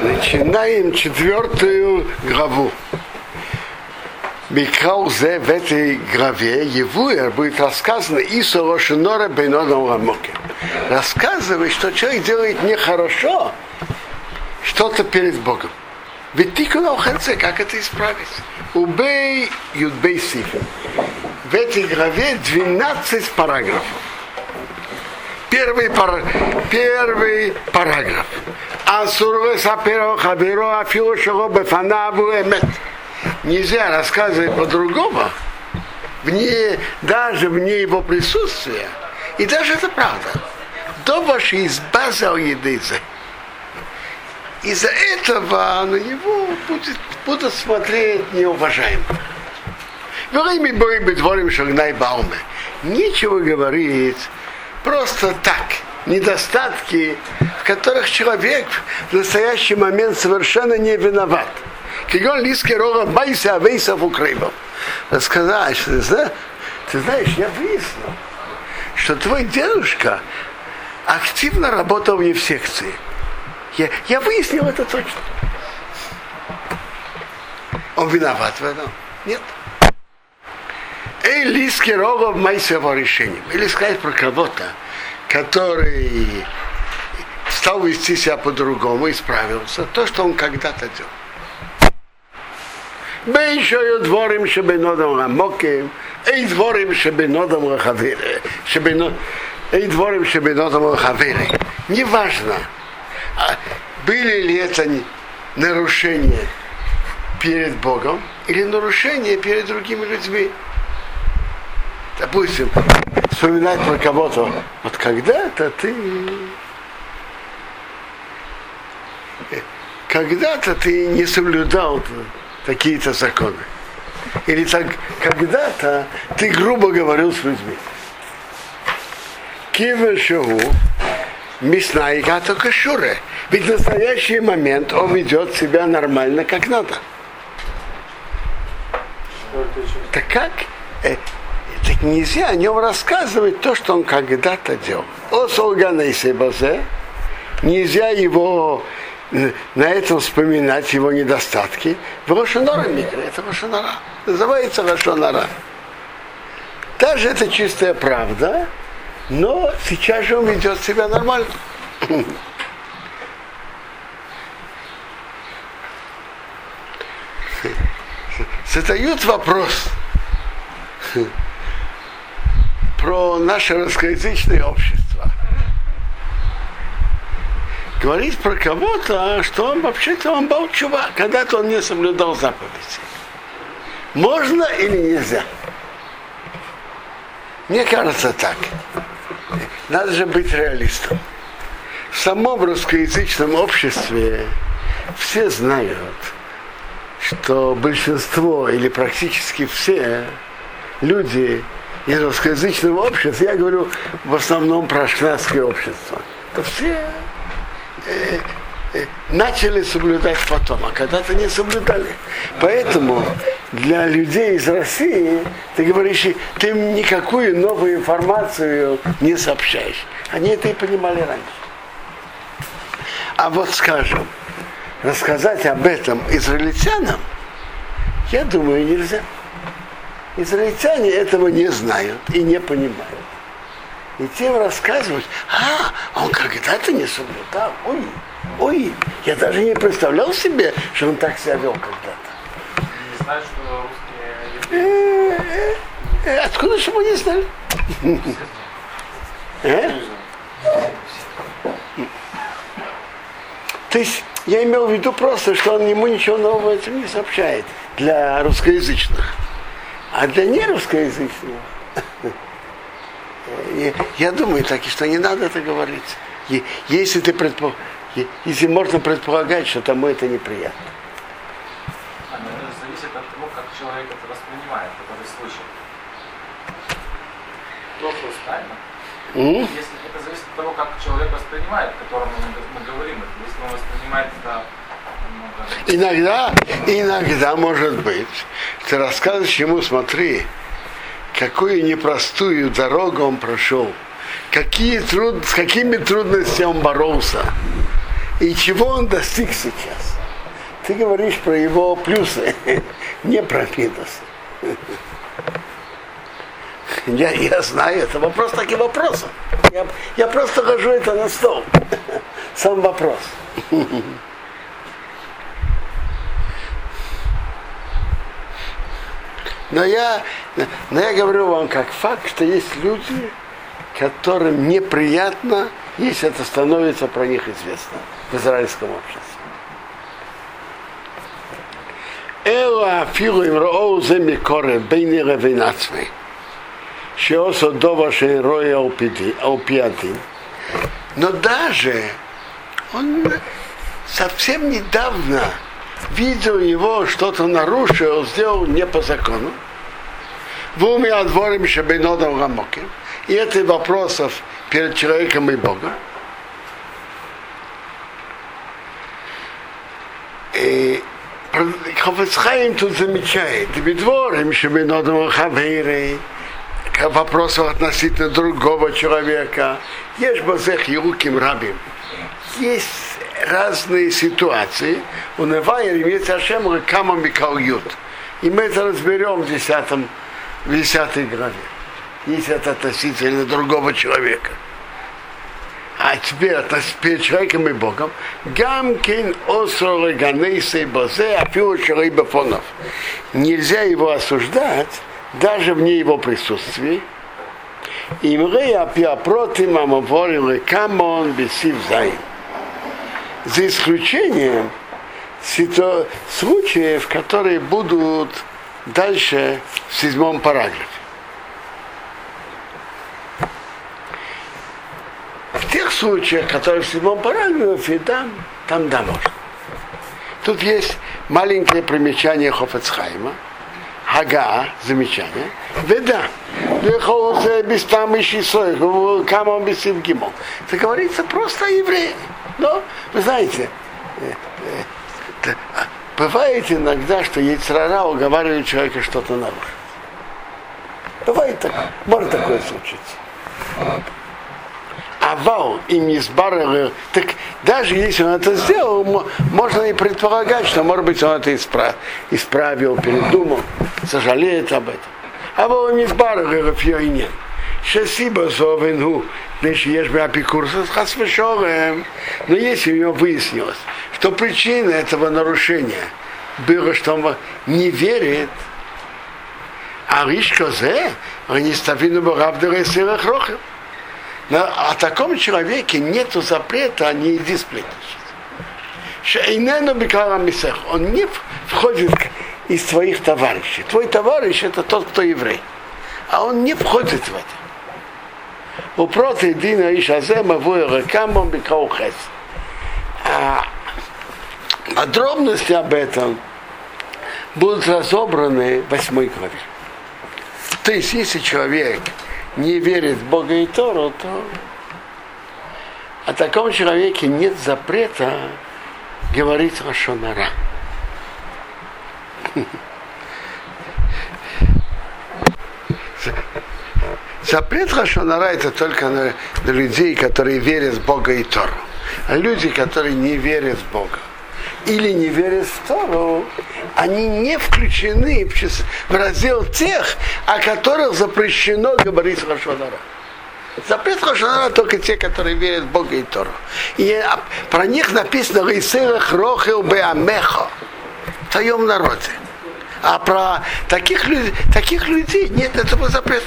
Начинаем четвертую главу. Микаузе в этой главе Евуэр будет рассказано Исо Рошинора Бейнодом Ламоке. Рассказывает, что человек делает нехорошо что-то перед Богом. Ведь ты конце, как это исправить? Убей Юдбей Сифин. В этой главе 12 параграфов. Первый, пар... Первый параграф. Асурве саперо хабиро афилу шело бефанаву эмет. Нельзя рассказывать по-другому, вне, даже вне его присутствия. И даже это правда. До вашей избаза еды из-за этого на него будет, будут смотреть неуважаемо. Время бы дворим шагнай бауме. Нечего говорить просто так. Недостатки, которых человек в настоящий момент совершенно не виноват. Кигон лиски рога байся авейсов укрывал. Рассказать, что ты ты знаешь, я выяснил, что твой дедушка активно работал мне в секции. Я, я выяснил это точно. Он виноват в этом? Нет. Эй, лиски рогов майсово решением. Или сказать про кого-то, который стал вести себя по-другому, исправился, то, что он когда-то делал. בין שהיו דבורים שבנודם עמוקים, אי דבורים שבנודם רחבירי, אי דבורים שבנודם רחבירי. Неважно, были ли это нарушения перед Богом или нарушения перед другими людьми. Допустим, вспоминать про кого-то, вот когда-то ты когда-то ты не соблюдал такие-то законы. Или так, когда-то ты грубо говорил с людьми. Кивешеву Миснайка только Шуре. Ведь в настоящий момент он ведет себя нормально, как надо. Так как? Э, так нельзя о нем рассказывать то, что он когда-то делал. О Солгана Базе, нельзя его на этом вспоминать его недостатки. В Рошанора Микро, это Рошанора. Называется Рошанора. Даже это чистая правда, но сейчас же он ведет себя нормально. Задают вопрос про наше русскоязычное общество. Говорить про кого-то, что он вообще-то он был чувак, когда-то он не соблюдал заповеди. Можно или нельзя? Мне кажется так. Надо же быть реалистом. В самом русскоязычном обществе все знают, что большинство или практически все люди из русскоязычного общества, я говорю в основном про ашкнадское общество, то все начали соблюдать потом, а когда-то не соблюдали. Поэтому для людей из России ты говоришь, ты им никакую новую информацию не сообщаешь. Они это и понимали раньше. А вот скажем, рассказать об этом израильтянам, я думаю, нельзя. Израильтяне этого не знают и не понимают. И тем рассказывать, а, он когда-то не соблюдал. Ой, ой, я даже не представлял себе, что он так себя вел когда-то. Не знаю, что русские... Э, э, откуда же мы не знали? Э? То есть я имел в виду просто, что он ему ничего нового этим не сообщает для русскоязычных. А для нерусскоязычных, я думаю так, что не надо это говорить. Если, ты предпо... если можно предполагать, что тому это неприятно. А, зависит от того, как человек это воспринимает, который слышит. Плохо правильно? Mm? Если это зависит от того, как человек воспринимает, которому мы, мы говорим. Если он воспринимает это Иногда, иногда может быть, ты рассказываешь ему, смотри, какую непростую дорогу он прошел, какие труд, с какими трудностями он боролся. И чего он достиг сейчас? Ты говоришь про его плюсы, не про минусы. Я, я знаю, это вопрос таким вопросом. Я, я просто хожу это на стол. Сам вопрос. Но я, но я говорю вам как факт, что есть люди, которым неприятно, если это становится про них известно в израильском обществе. Эла афилу им роу земи корен бейни ревинацми. Шиосо доваши роя алпиати. Но даже он совсем недавно видел его, что-то нарушил, сделал не по закону. В уме отворим шабинодом рамоки. И это вопросов перед человеком и Богом. И Хофецхайм тут замечает, бедворим шабинодом хавейрей, вопросов относительно другого человека. Есть базех Юким Рабим. Есть разные ситуации. Унывая имеется Ашем Кама Микалют. И мы это разберем в 10, в 10 главе. Если это относительно другого человека. А теперь перед человеком и Богом. Гамкин осор ганейсей бозе афилу бафонов. Нельзя его осуждать даже вне его присутствия. Имрея пиапротим амаворили камон бесив заим за исключением ситу... случаев, которые будут дальше в седьмом параграфе. В тех случаях, которые в седьмом параграфе, там, там да, можно. Тут есть маленькое примечание Хофецхайма, Хага, замечание, Веда, без там ищи камон без гимон. Это говорится просто о евреях. Но, вы знаете, э, э, бывает иногда, что Яйцрара уговаривает человека что-то нарушить. Бывает так, может такое случиться. А вал им не сбарывал, так даже если он это сделал, можно и предполагать, что, может быть, он это исправил, передумал, сожалеет об этом. А вал не сбарывал, и нет. Шасиба зовену, значит, есть бы апикурса. Но если у него выяснилось, что причина этого нарушения было, что он не верит, а ришка зе, они ставили бы равдера сырых рохов. Но о таком человеке нет запрета, не иди сплетничать. Он не входит из твоих товарищей. Твой товарищ это тот, кто еврей. А он не входит в это. Упроти дина иш азе мавуя рекамом бикау хес. Подробности об этом будут разобраны в восьмой главе. То есть, если человек не верит в Бога и Тору, то о таком человеке нет запрета говорить Рашонара. Запрет Рашонара это только на, на людей, которые верят в Бога и Тору. А люди, которые не верят в Бога или не верят в Тору, они не включены в раздел тех, о которых запрещено говорить Рашонара. Запрет Рашонара только те, которые верят в Бога и Тору. И а, про них написано «Рейсерах рохил беамехо» в твоем народе. А про таких, людей, таких людей нет этого запрета.